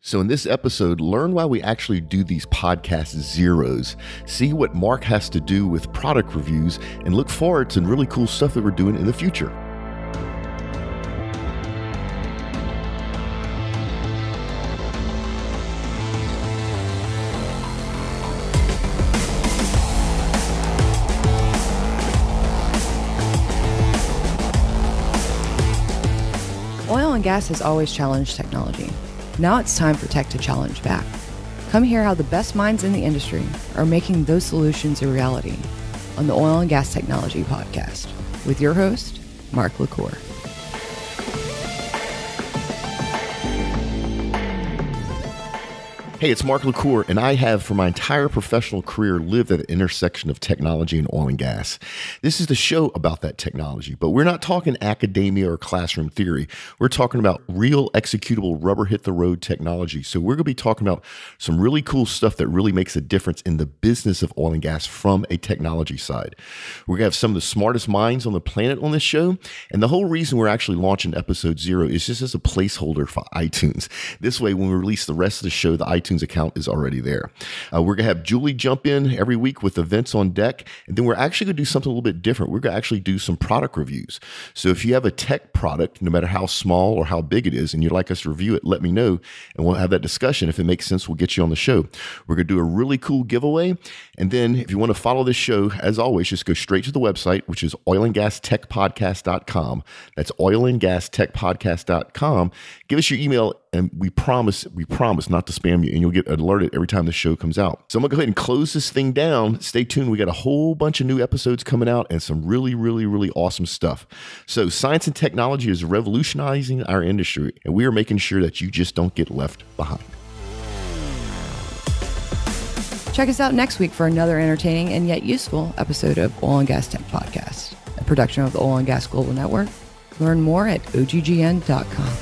So, in this episode, learn why we actually do these podcast zeros, see what Mark has to do with product reviews, and look forward to really cool stuff that we're doing in the future. Oil and gas has always challenged technology. Now it's time for tech to challenge back. Come hear how the best minds in the industry are making those solutions a reality on the Oil and Gas Technology Podcast with your host, Mark LaCour. Hey, it's Mark LaCour, and I have, for my entire professional career, lived at the intersection of technology and oil and gas. This is the show about that technology, but we're not talking academia or classroom theory. We're talking about real executable rubber hit the road technology. So, we're going to be talking about some really cool stuff that really makes a difference in the business of oil and gas from a technology side. We're going to have some of the smartest minds on the planet on this show. And the whole reason we're actually launching episode zero is just as a placeholder for iTunes. This way, when we release the rest of the show, the iTunes iTunes account is already there. Uh, we're going to have Julie jump in every week with events on deck. And then we're actually going to do something a little bit different. We're going to actually do some product reviews. So if you have a tech product, no matter how small or how big it is, and you'd like us to review it, let me know and we'll have that discussion. If it makes sense, we'll get you on the show. We're going to do a really cool giveaway. And then if you want to follow this show, as always, just go straight to the website, which is oilandgastechpodcast.com. That's oilandgastechpodcast.com. Give us your email and we promise, we promise not to spam you, and you'll get alerted every time the show comes out. So I'm gonna go ahead and close this thing down. Stay tuned. We got a whole bunch of new episodes coming out and some really, really, really awesome stuff. So science and technology is revolutionizing our industry, and we are making sure that you just don't get left behind. Check us out next week for another entertaining and yet useful episode of Oil and Gas Tech Podcast, a production of the Oil and Gas Global Network. Learn more at oggn.com.